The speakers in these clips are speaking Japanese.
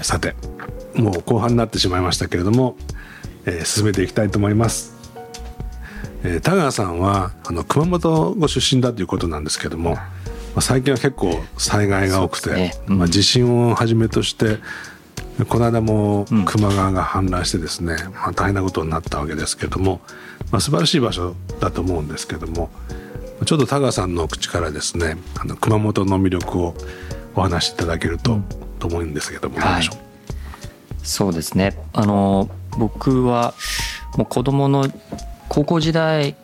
ー、さてもう後半になってしまいましたけれども、えー、進めていきたいと思います、えー、田川さんはあの熊本ご出身だということなんですけども、まあ、最近は結構災害が多くて、ね。うん、まあ、地震をはじめとしてこの間も球磨川が氾濫してですね、うん、まあ、大変なことになったわけですけども、まあ、素晴らしい場所だと思うんですけどもちょっと田川さんの口からですねあの熊本の魅力をお話しいただけると、うん、と思うんですけども、はい、そうですね。あの僕はもう子供の高校時代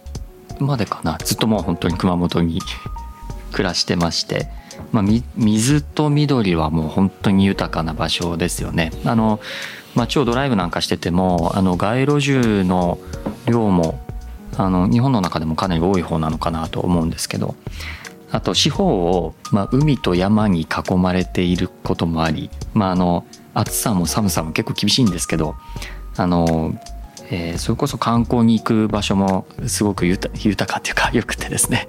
までかな。ずっともう本当に熊本に 暮らしてまして、まあ、水と緑はもう本当に豊かな場所ですよね。あの街をドライブなんかしててもあの街路樹の量もあの日本の中でもかなり多い方なのかなと思うんですけどあと四方を、まあ、海と山に囲まれていることもあり、まあ、あの暑さも寒さも結構厳しいんですけどあの、えー、それこそ観光に行く場所もすごく豊かっていうかよくてですね。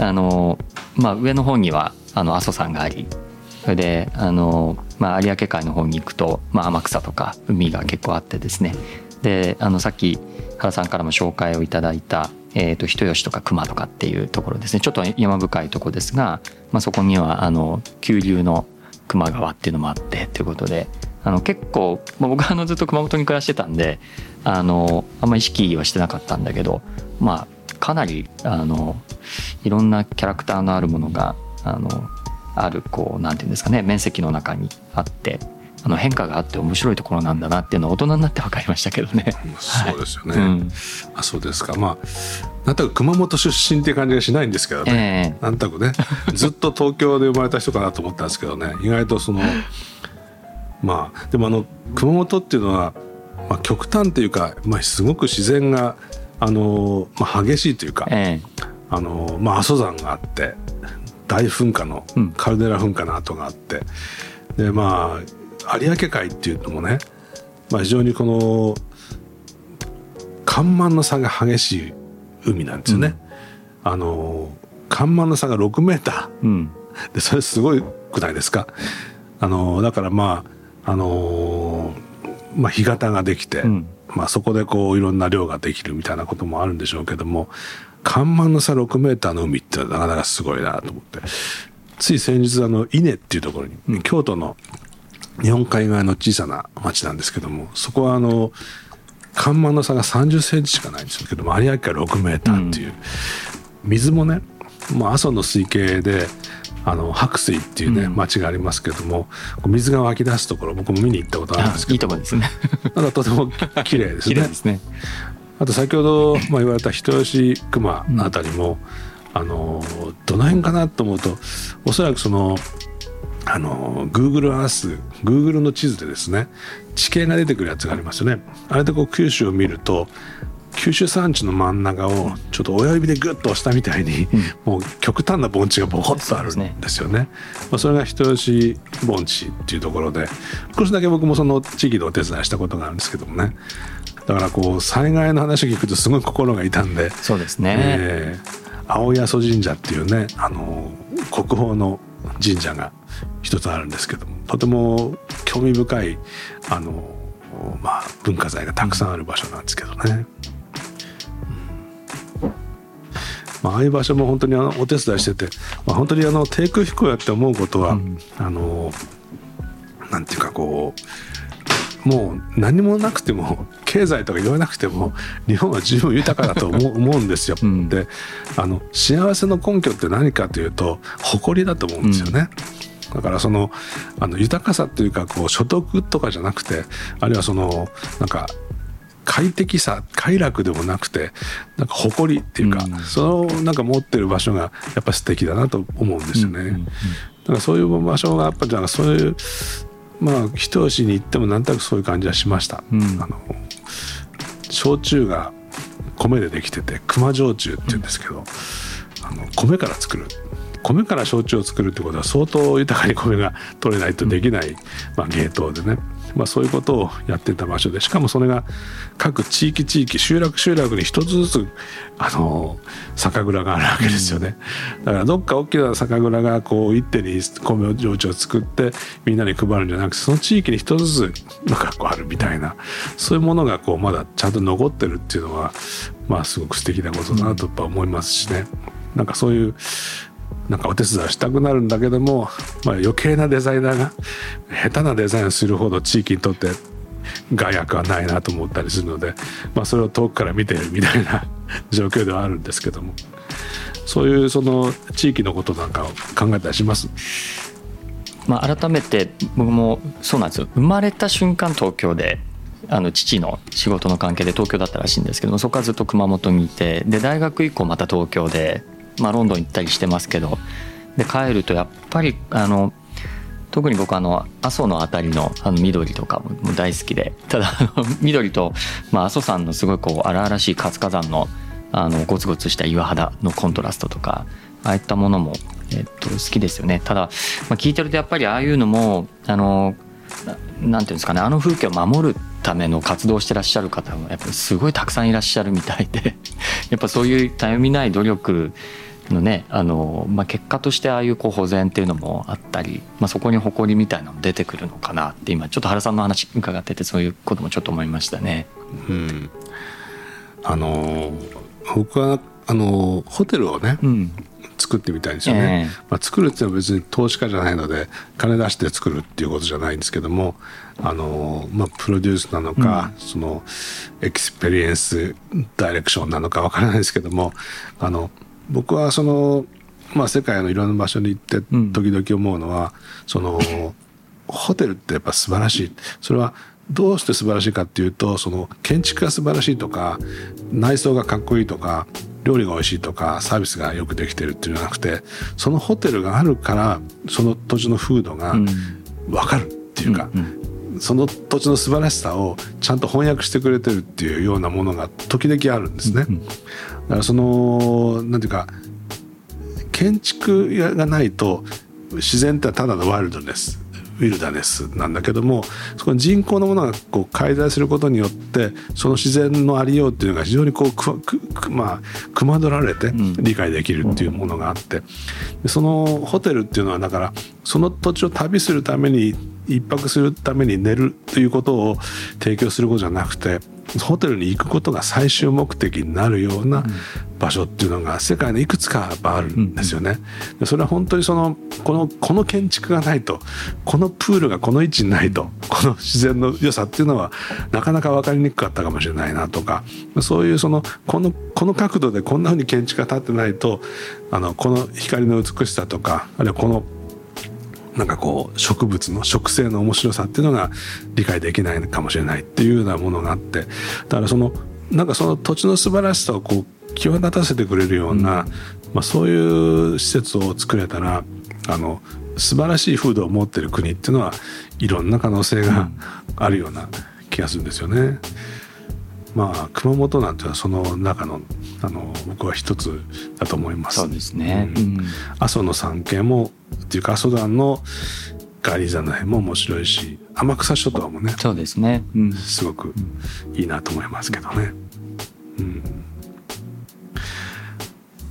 あの、まあ、上の方にはあの阿蘇山がありそれであの、まあ、有明海の方に行くと、まあ、天草とか海が結構あってですね。であのさっき原さんからも紹介をいただいた、えーと、人吉とか熊とかっていうところですね。ちょっと山深いとこですが、まあ、そこにはあの急流の球磨川っていうのもあってということであの結構、まあ、僕はあのずっと熊本に暮らしてたんであのあんまり意識はしてなかったんだけどまあかなりあのいろんなキャラクターのあるものがあのあるこうなんていうんですかね面積の中にあってあの変化があって面白いところなんだなっていうのは大人になって分かりましたけどね。そうですよね。はいうん、あそうですか。まあなんとなく熊本出身っていう感じがしないんですけどね。えー、なんとなくね ずっと東京で生まれた人かなと思ったんですけどね意外とそのまあでもあの熊本っていうのは、まあ、極端っていうか、まあ、すごく自然があの、まあ、激しいというか、えー、あのまあ、阿蘇山があって大噴火のカルデラ噴火の跡があって、うん、でまあ有明海っていうのもね、まあ、非常にこの干満の差が激しい海なんですよね。うん、あの干満の差が6メーター、うん、でそれすごいくないですか？あのだからまああのまあ干潟ができて、うん、まあそこでこういろんな量ができるみたいなこともあるんでしょうけども干満の差6メーターの海ってなかなかすごいなと思って。つい先日あの伊根っていうところに、京都の日本海側の小さな町なんですけどもそこはあの干満の差が30センチしかないんですけども有明海6メーターっていう、うん、水もねもう阿蘇の水系であの白水っていうね、うん、町がありますけども水が湧き出すところ僕も見に行ったことあるんですけどいいとこですね。ただとても綺麗ですね。ですね。あと先ほど、まあ、言われた人吉熊あたりも、うん、あのどの辺かなと思うとおそらくそのあの Google Earth Google の地図でですね地形が出てくるやつがありますよね。あれでこう九州を見ると九州山地の真ん中をちょっと親指でグッと押したみたいに、うん、もう極端な盆地がボコッとあるんですよね。ね。まあ、それが人吉盆地っていうところで少しだけ僕もその地域でお手伝いしたことがあるんですけどもね。だからこう災害の話を聞くとすごい心が痛んでそうですね、えー、青八十神社っていうねあの国宝の神社が一つあるんですけどもとても興味深いあの、まあ、文化財がたくさんある場所なんですけどね。まあ、ああいう場所も本当にあのお手伝いしてて、まあ、本当にあの低空飛行やって思うことは、うん、あのなんていうかこうもう何もなくても経済とか言わなくても日本は十分豊かだと思う 思うんですよ。うん、であの幸せの根拠って何かというと誇りだと思うんですよね。うんだからそのあの豊かさっていうかこう所得とかじゃなくてあるいはそのなんか快適さ快楽でもなくてなんか誇りっていうか、うん、そのなんか持ってる場所がやっぱ素敵だなと思うんですよね。うんうんうん、だからそういう場所がやっぱじゃそういうまあ一押しに行ってもなんとなくそういう感じはしました。うん、あの焼酎が米でできてて熊焼酎って言うんですけど、あの米から作る米から焼酎を作るってことは相当豊かに米が取れないとできない、まあ、芸当でね。まあ、そういうことをやってた場所でしかもそれが各地域地域集落集落に一つずつあの酒蔵があるわけですよね、だからどっか大きな酒蔵がこう一手に米焼酎を作ってみんなに配るんじゃなくてその地域に一つずつのがこうあるみたいなそういうものがこうまだちゃんと残ってるっていうのはまあすごく素敵なことだなとやっぱ思いますしね。なんかそういうなんかお手伝いしたくなるんだけども、まあ、余計なデザイナーが下手なデザインをするほど地域にとって害悪はないなと思ったりするので、まあ、それを遠くから見てるみたいな状況ではあるんですけども。そういうその地域のことなんかを考えたりします？まあ、改めて僕もそうなんですよ。生まれた瞬間東京であの父の仕事の関係で東京だったらしいんですけどもそこからずっと熊本にいてで大学以降また東京でまあ、ロンドン行ったりしてますけどで帰るとやっぱりあの特に僕あの阿蘇の辺りのあの緑とかも大好きでただあの 緑と、まあ、阿蘇山のすごいこう荒々しい活火山のあのゴツゴツした岩肌のコントラストとかああいったものも、えっと、好きですよね。ただ、まあ、聞いてるとやっぱりああいうのもあのなんていうんですかねあの風景を守るための活動してらっしゃる方もやっぱりすごいたくさんいらっしゃるみたいで やっぱそういうたゆみない努力のねあの、まあ、結果としてああいうこう保全っていうのもあったり、まあ、そこに誇りみたいなの出てくるのかなって今ちょっと原さんの話伺っててそういうこともちょっと思いましたね。うん、あの僕はあのホテルをね、うん、作ってみたいんですよね、えー、まあ、作るっていうのは別に投資家じゃないので金出して作るっていうことじゃないんですけどもあの、まあ、プロデュースなのか、うん、そのエクスペリエンスダイレクションなのかわからないですけどもあの僕はその、まあ、世界のいろんな場所に行って時々思うのは、うん、そのホテルってやっぱ素晴らしい。それはどうして素晴らしいかっていうとその建築が素晴らしいとか内装がかっこいいとか料理が美味しいとかサービスがよくできてるっていうんじゃなくてそのホテルがあるからその土地の風土が分かるっていうか、うんうん、その土地の素晴らしさをちゃんと翻訳してくれてるっていうようなものが時々あるんですね。うんうん。だからそのなんていうか建築がないと自然ってただのワイルドネスウィルダネスなんだけどもそこに人工のものがこう介在することによってその自然のありようっていうのが非常にこうくくまあくまどられて理解できるっていうものがあって。そのホテルっていうのはだからその土地を旅するために一泊するために寝るということを提供することじゃなくてホテルに行くことが最終目的になるような場所っていうのが世界のいくつかあるんですよね。それは本当にそのこのこの建築がないとこのプールがこの位置にないとこの自然の良さっていうのはなかなか分かりにくかったかもしれないなとかそういうそのこのこの角度でこんなふうに建築が建ってないとあのこの光の美しさとかあるいはこのなんかこう植物の植生の面白さっていうのが理解できないかもしれないっていうようなものがあってだからそのなんかその土地の素晴らしさをこう際立たせてくれるような、うん、まあ、そういう施設を作れたらあの素晴らしい風土を持ってる国っていうのはいろんな可能性があるような気がするんですよね。まあ熊本なんていうのはその中のあの僕は一つだと思います。そうですね。うん、阿蘇の山系もっていうか阿蘇山のガーリー山の辺も面白いし天草諸島もねそうですね、うん、すごくいいなと思いますけどね。うん、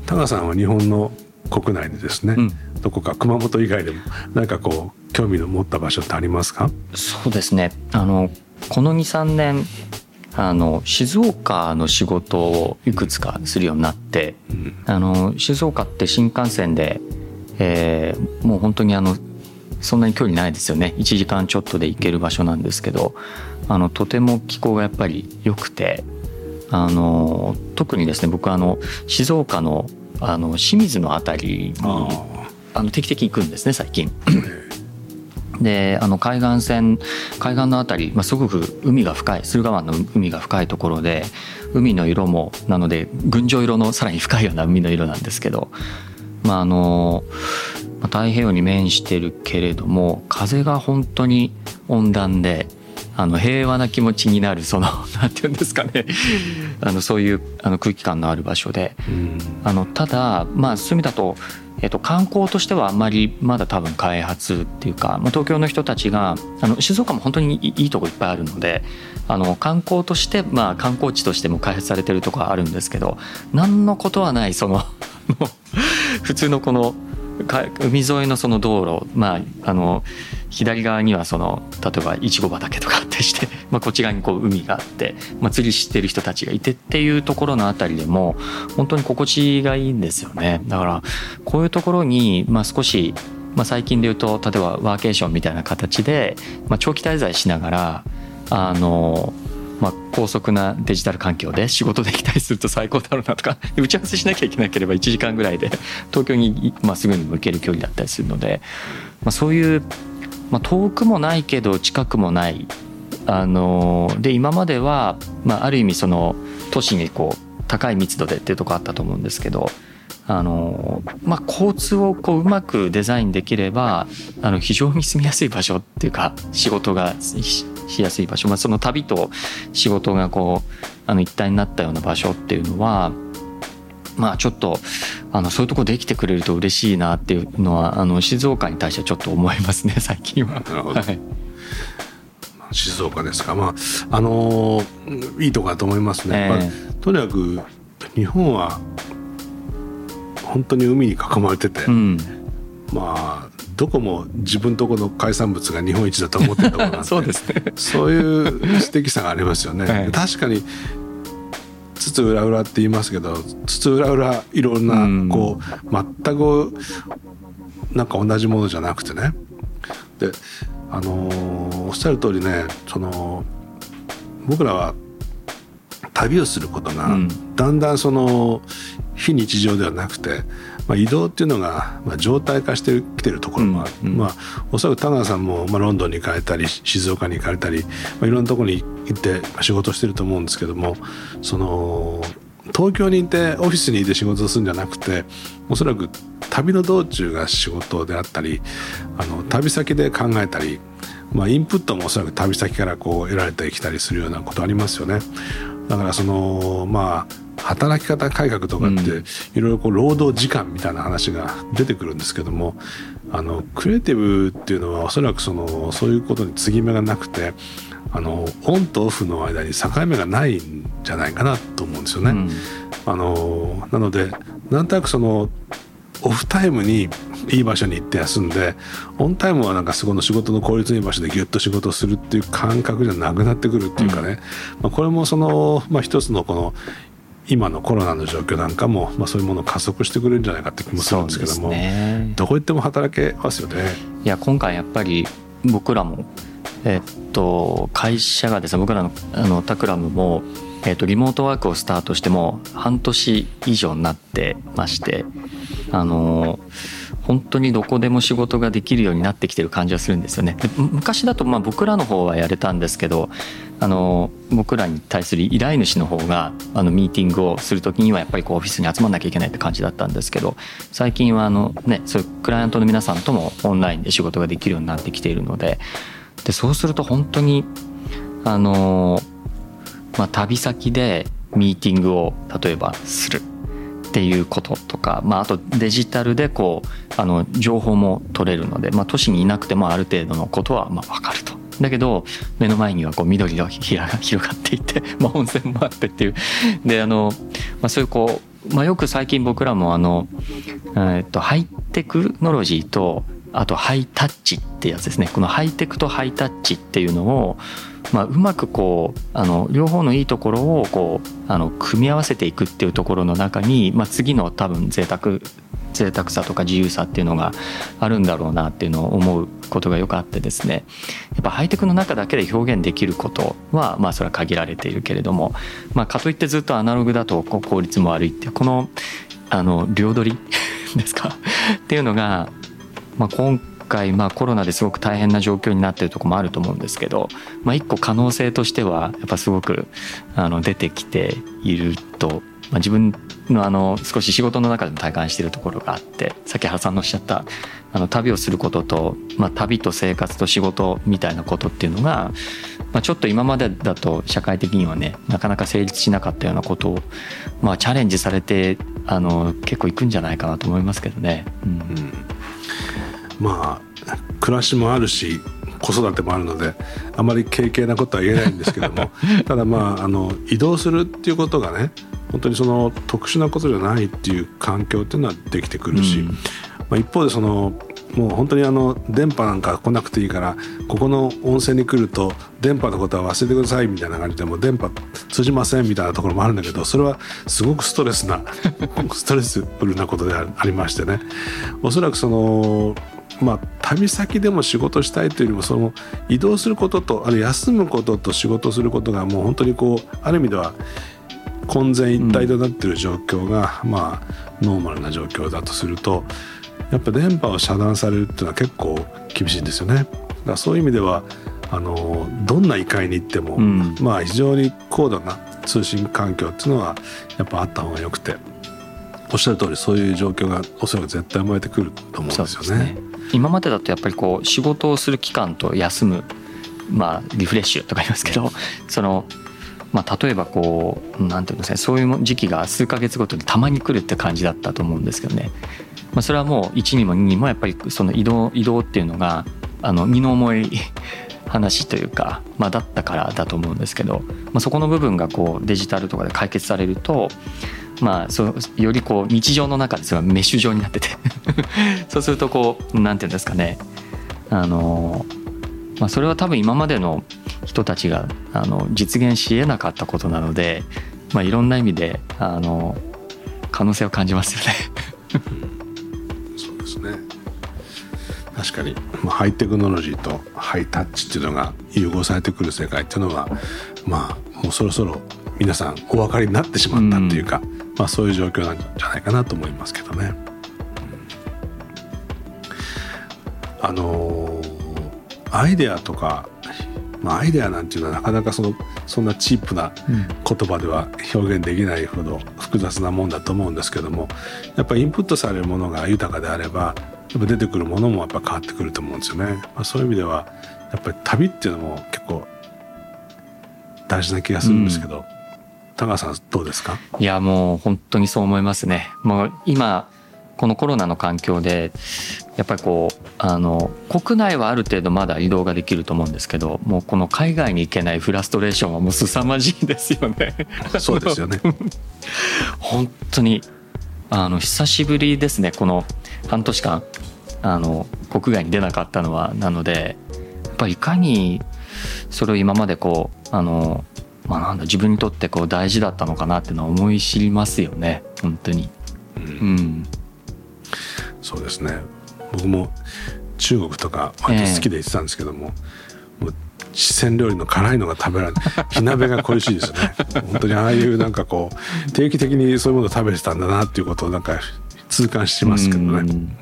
田川さんは日本の国内でですね、うん、どこか熊本以外でも何かこう興味の持った場所ってありますか？そうですね。あのこの23年あの静岡の仕事をいくつかするようになって、うん、あの静岡って新幹線で、えー、もう本当にあのそんなに距離ないですよね1時間ちょっとで行ける場所なんですけどあのとても気候がやっぱり良くてあの特にですね僕あの静岡のあの清水の辺りにあの定期的に行くんですね最近。であの海岸線海岸の辺り、まあ、すごく海が深い駿河湾の海が深いところで海の色もなので群青色のさらに深いような海の色なんですけど、まあ、あの太平洋に面してるけれども風が本当に温暖であの平和な気持ちになるその なんていうんですかね。あのそういうあの空気感のある場所で、あのただまあそういう意味だとえっと、観光としてはあんまりまだ多分開発っていうか、まあ、東京の人たちがあの静岡も本当にいいとこいっぱいあるのであの観光として、まあ、観光地としても開発されてるとこはあるんですけど何のことはないその普通のこの海沿いのその道路、まあ、あの左側にはその例えばいちご畑とかあってして、まあ、こっち側にこう海があって、まあ、釣りしてる人たちがいてっていうところのあたりでも本当に心地がいいんですよね。だからこういうところに、まあ、少し、まあ、最近で言うと例えばワーケーションみたいな形で、まあ、長期滞在しながらあのまあ、高速なデジタル環境で仕事できたりすると最高だろうなとか。打ち合わせしなきゃいけなければ1時間ぐらいで東京に、まあ、すぐに向ける距離だったりするので、まあ、そういう、まあ、遠くもないけど近くもない。あので今までは、まあ、ある意味その都市にこう高い密度でっていうとこあったと思うんですけどあのまあ、交通をこううまくデザインできればあの非常に住みやすい場所っていうか仕事がしやすい場所、まあ、その旅と仕事がこうあの一体になったような場所っていうのはまあちょっとあのそういうとこできてくれると嬉しいなっていうのはあの静岡に対してはちょっと思いますね 最近は。はい、静岡ですか。まああのいいとこだと思いますね。えー、とにかく日本は本当に海に囲まれてて、うん、まあどこも自分とこの海産物が日本一だと思ってるところなんで そうですね。そういう素敵さがありますよね。はい、確かにつつ裏裏って言いますけどつつ裏裏いろんなこう全くなんか同じものじゃなくてね。であのおっしゃる通りねその僕らは旅をすることがだんだんその非日常ではなくてまあ、移動っていうのが、まあ、常態化してきてるところもある、うんうん、まあ、おそらく田川さんも、まあ、ロンドンに行かれたり静岡に行かれたり、まあ、いろんなところに行って仕事してると思うんですけどもその東京にいてオフィスにいて仕事をするんじゃなくておそらく旅の道中が仕事であったりあの旅先で考えたり、まあ、インプットもおそらく旅先からこう得られてきたりするようなことありますよね。だからそのまあ働き方改革とかっていろいろこう労働時間みたいな話が出てくるんですけどもあのクリエイティブっていうのはおそらくそのそういうことに継ぎ目がなくてあのオンとオフの間に境目がないんじゃないかなと思うんですよね。うん、あのなのでなんとなくそのオフタイムにいい場所に行って休んでオンタイムはなんかそこの仕事の効率のいい場所でギュッと仕事をするっていう感覚じゃなくなってくるっていうかね、うん、まあ、これもその、まあ、一つのこの今のコロナの状況なんかも、まあ、そういうものを加速してくれるんじゃないかって気もするんですけども、ね、どこ行っても働けますよね。いや今回やっぱり僕らも、えっと、会社がですね僕らのあのタクラムも、えっと、リモートワークをスタートしても半年以上になってましてあの本当にどこでも仕事ができるようになってきてる感じはするんですよね。昔だとまあ僕らの方はやれたんですけどあの僕らに対する依頼主の方があのミーティングをする時にはやっぱりこうオフィスに集まんなきゃいけないって感じだったんですけど最近はあの、ね、そういうクライアントの皆さんともオンラインで仕事ができるようになってきているのででそうすると本当にあの、まあ、旅先でミーティングを例えばするっていうこととか、まあ、あとデジタルでこうあの情報も取れるので、まあ、都市にいなくてもある程度のことはまあ分かると。だけど目の前にはこう緑が広がっていて、まあ、温泉もあってっていうであの、まあ、そういうこう、まあ、よく最近僕らもあの、えっとハイテクノロジーとあとハイタッチってやつですねこのハイテクとハイタッチっていうのをまあ、うまくこうあの両方のいいところをこうあの組み合わせていくっていうところの中に、まあ、次の多分贅沢贅沢さとか自由さっていうのがあるんだろうなっていうのを思うことがよくあってですね。やっぱハイテクの中だけで表現できることはまあそれは限られているけれども、まあ、かといってずっとアナログだと効率も悪いっていこのあの両取り ですか？っていうのが、まあ、今回、まあ、コロナですごく大変な状況になっているところもあると思うんですけど、まあ、一個可能性としてはやっぱすごくあの出てきていると、まあ、自分のあの少し仕事の中でも体感しているところがあってさっき原さんのおっしゃったあの旅をすることと、まあ、旅と生活と仕事みたいなことっていうのがまあ、ちょっと今までだと社会的にはねなかなか成立しなかったようなことを、まあ、チャレンジされてあの結構いくんじゃないかなと思いますけどね。うん、うん、まあ暮らしもあるし子育てもあるのであまり軽々なことは言えないんですけども ただまああの移動するっていうことがね本当にその特殊なことじゃないっていう環境っていうのはできてくるし、うん、まあ、一方でそのもう本当にあの電波なんか来なくていいからここの温泉に来ると電波のことは忘れてくださいみたいな感じでも電波通じませんみたいなところもあるんだけどそれはすごくストレスな ストレスフルなことでありましてね。おそらくそのまあ、旅先でも仕事したいというよりもその移動することとある休むことと仕事することがもう本当にこうある意味では混然一体となっている状況が、うん、まあノーマルな状況だとするとやっぱ電波を遮断されるっていうのは結構厳しいんですよね。だからそういう意味ではあのどんな異界に行っても、うん、まあ非常に高度な通信環境っていうのはやっぱあった方がよくておっしゃる通りそういう状況がおそらく絶対生まれてくると思うんですよね。今までだとやっぱりこう仕事をする期間と休むまあリフレッシュとか言いますけどそのまあ、例えばこうなんていうんですかねそういう時期が数ヶ月ごとにたまに来るって感じだったと思うんですけどね、まあ、それはもう1にも2にもやっぱりその移動移動っていうのがあの身の重い話というか、まあ、だったからだと思うんですけど、まあ、そこの部分がこうデジタルとかで解決されると、まあ、そよりこう日常の中でそれはメッシュ状になってて。そうするとこうなんていうんですかね。あの、まあ、それは多分今までの人たちがあの実現しえなかったことなので、まあ、いろんな意味であの可能性を感じますよね。確かに、まあ、ハイテクノロジーとハイタッチっていうのが融合されてくる世界っていうのはまあもうそろそろ皆さんお分かりになってしまったっていうか、うん、まあ、そういう状況なんじゃないかなと思いますけどね。あのー、アイデアとかまあ、アイデアなんていうのはなかなかそのそんなチープな言葉では表現できないほど複雑なもんだと思うんですけどもやっぱりインプットされるものが豊かであればやっぱ出てくるものもやっぱ変わってくると思うんですよね。まあ、そういう意味ではやっぱり旅っていうのも結構大事な気がするんですけど、うん、高橋さんどうですか？いやもう本当にそう思いますね。もう今このコロナの環境でやっぱりこうあの国内はある程度まだ移動ができると思うんですけどもうこの海外に行けないフラストレーションはもう凄まじいですよね。そうですよね 本当にあの久しぶりですねこの半年間あの国外に出なかったのはなのでやっぱりいかにそれを今までこうあのまあなんだ自分にとってこう大事だったのかなっていうのは思い知りますよね本当に。うん、うん。そうですね。僕も中国とか割と好きで行ってたんですけどもえー、もう四川料理の辛いのが食べられない。火鍋が恋しいですね。本当にああいうなんかこう定期的にそういうものを食べてたんだなっていうことをなんか痛感しますけどね、うん、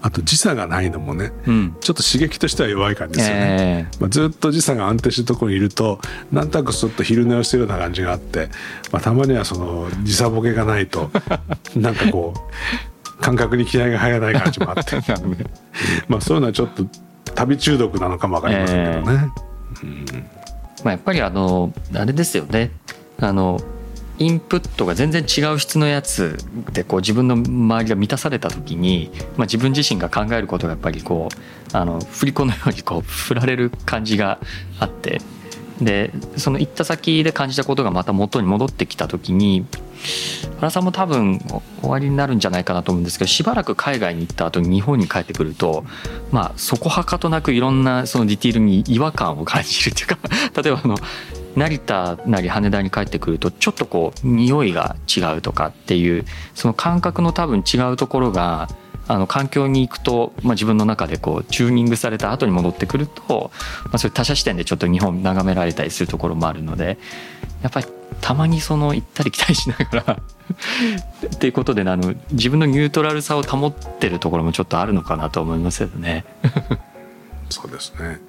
あと時差がないのもね、うん、ちょっと刺激としては弱い感じですよね、えー、まあ、ずっと時差が安定してるところにいるとなんとなくちょっと昼寝をしてるような感じがあって、まあ、たまにはその時差ボケがないと なんかこう感覚に気合が入らない感じもあって。まあそういうのはちょっと旅中毒なのかも分かりませんけどね。えー、うん。まあ、やっぱりあのあれですよね。あのインプットが全然違う質のやつでこう自分の周りが満たされた時に、まあ、自分自身が考えることがやっぱりこうあの振り子のようにこう 振られる感じがあってでその行った先で感じたことがまた元に戻ってきた時に原さんも多分終わりになるんじゃないかなと思うんですけどしばらく海外に行った後に日本に帰ってくるとまあそこはかとなくいろんなそのディティールに違和感を感じるっていうか 例えばあの成田なり羽田に帰ってくるとちょっとこう匂いが違うとかっていうその感覚の多分違うところがあの環境に行くと、まあ、自分の中でこうチューニングされた後に戻ってくると、まあ、そういう他者視点でちょっと日本眺められたりするところもあるのでやっぱりたまにその行ったり来たりしながら っていうことであの自分のニュートラルさを保ってるところもちょっとあるのかなと思いますけどね。そうですね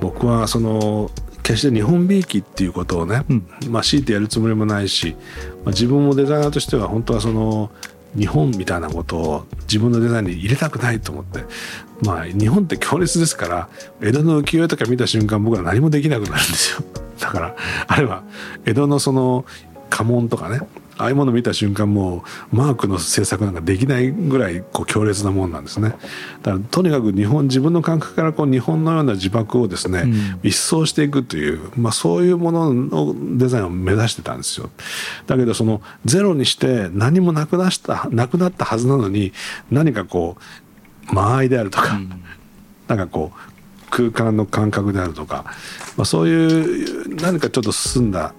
僕はその決して日本びいきっていうことをね、うん、まあ強いてやるつもりもないし、まあ、自分もデザイナーとしては本当はその日本みたいなことを自分のデザインに入れたくないと思ってまあ日本って強烈ですから江戸の浮世絵とか見た瞬間僕は何もできなくなるんですよ。だからあれは江戸のその家紋とかねああいうものを見た瞬間もうマークの制作なんかできないぐらいこう強烈なもんなんですね。だからとにかく日本自分の感覚からこう日本のような自爆をですね、うん、一掃していくという、まあ、そういうもののデザインを目指してたんですよ。だけどそのゼロにして何もなくなしたなくなったはずなのに何かこう間合いであるとか、うん、なんかこう空間の感覚であるとか、まあ、そういう何かちょっと進んだ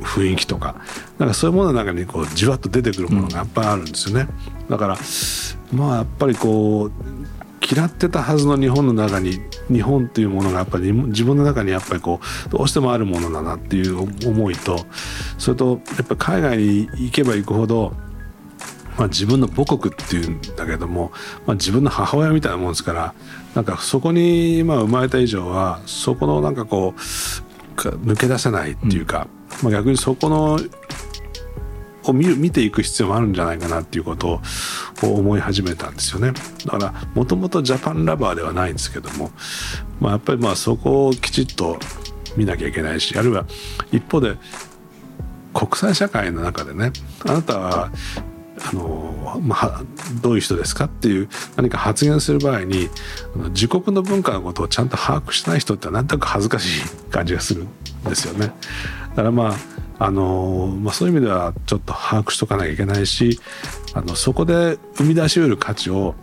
雰囲気とかなんかそういうものの中にこうじわっと出てくるものがやっぱりあるんですよね。だからまあやっぱりこう嫌ってたはずの日本の中に日本っていうものがやっぱり自分の中にやっぱりこうどうしてもあるものだなっていう思いとそれとやっぱ海外に行けば行くほどまあ、自分の母国っていうんだけども、まあ、自分の母親みたいなもんですからなんかそこにまあ生まれた以上はそこのなんかこうか抜け出せないっていうか、まあ、逆にそこのを見見ていく必要もあるんじゃないかなっていうことを思い始めたんですよね。だからもともとジャパンラバーではないんですけども、まあ、やっぱりまあそこをきちっと見なきゃいけないしあるいは一方で国際社会の中でねあなたはあの、まあ、どういう人ですかっていう何か発言する場合に自国の文化のことをちゃんと把握しない人って何となく恥ずかしい感じがするんですよね。だからまああのまあ、そういう意味ではちょっと把握しとかなきゃいけないしあのそこで生み出しうる価値を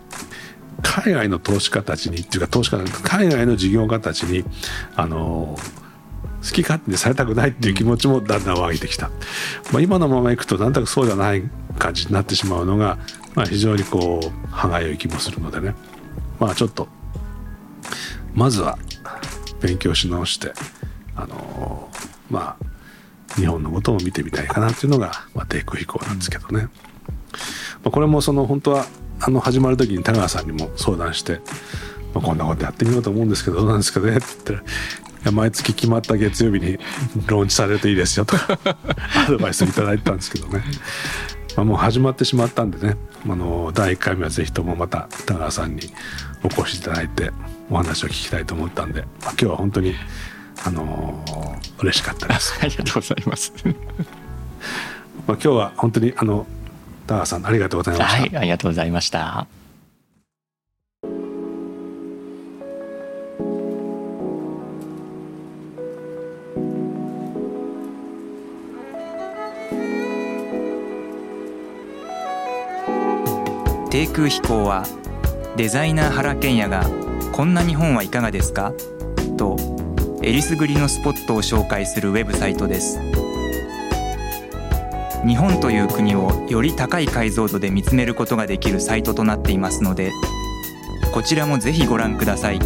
海外の投資家たちにっていうか投資家海外の事業家たちにあの好き勝手にされたくないっていう気持ちもだんだん湧いてきた、まあ、今のままいくとなんとなくそうじゃない感じになってしまうのが、まあ、非常にこう歯がゆい気もするのでね。まあちょっとまずは勉強し直してあのまあ日本のことも見てみたいかなっていうのが、まあ、低空飛行なんですけどね、まあ、これもその本当はあの始まる時に田川さんにも相談して、ま、こんなことやってみようと思うんですけどどうなんですかねって言ったら毎月決まった月曜日にローンチされるといいですよと アドバイスいただいたんですけどね、まあ、もう始まってしまったんでねあの第1回目はぜひともまた田川さんにお越しいただいてお話を聞きたいと思ったんで、まあ、今日は本当にあのー、嬉しかったです。ありがとうございます。まあ今日は本当にあの田川さんありがとうございました。はい、ありがとうございました。低空飛行はデザイナー原賢也が「こんな日本はいかがですか?」とえりすぐりのスポットを紹介するウェブサイトです日本という国をより高い解像度で見つめることができるサイトとなっていますのでこちらもぜひご覧ください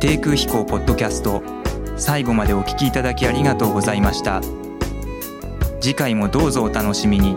低空飛行ポッドキャスト最後までお聞きいただきありがとうございました次回もどうぞお楽しみに。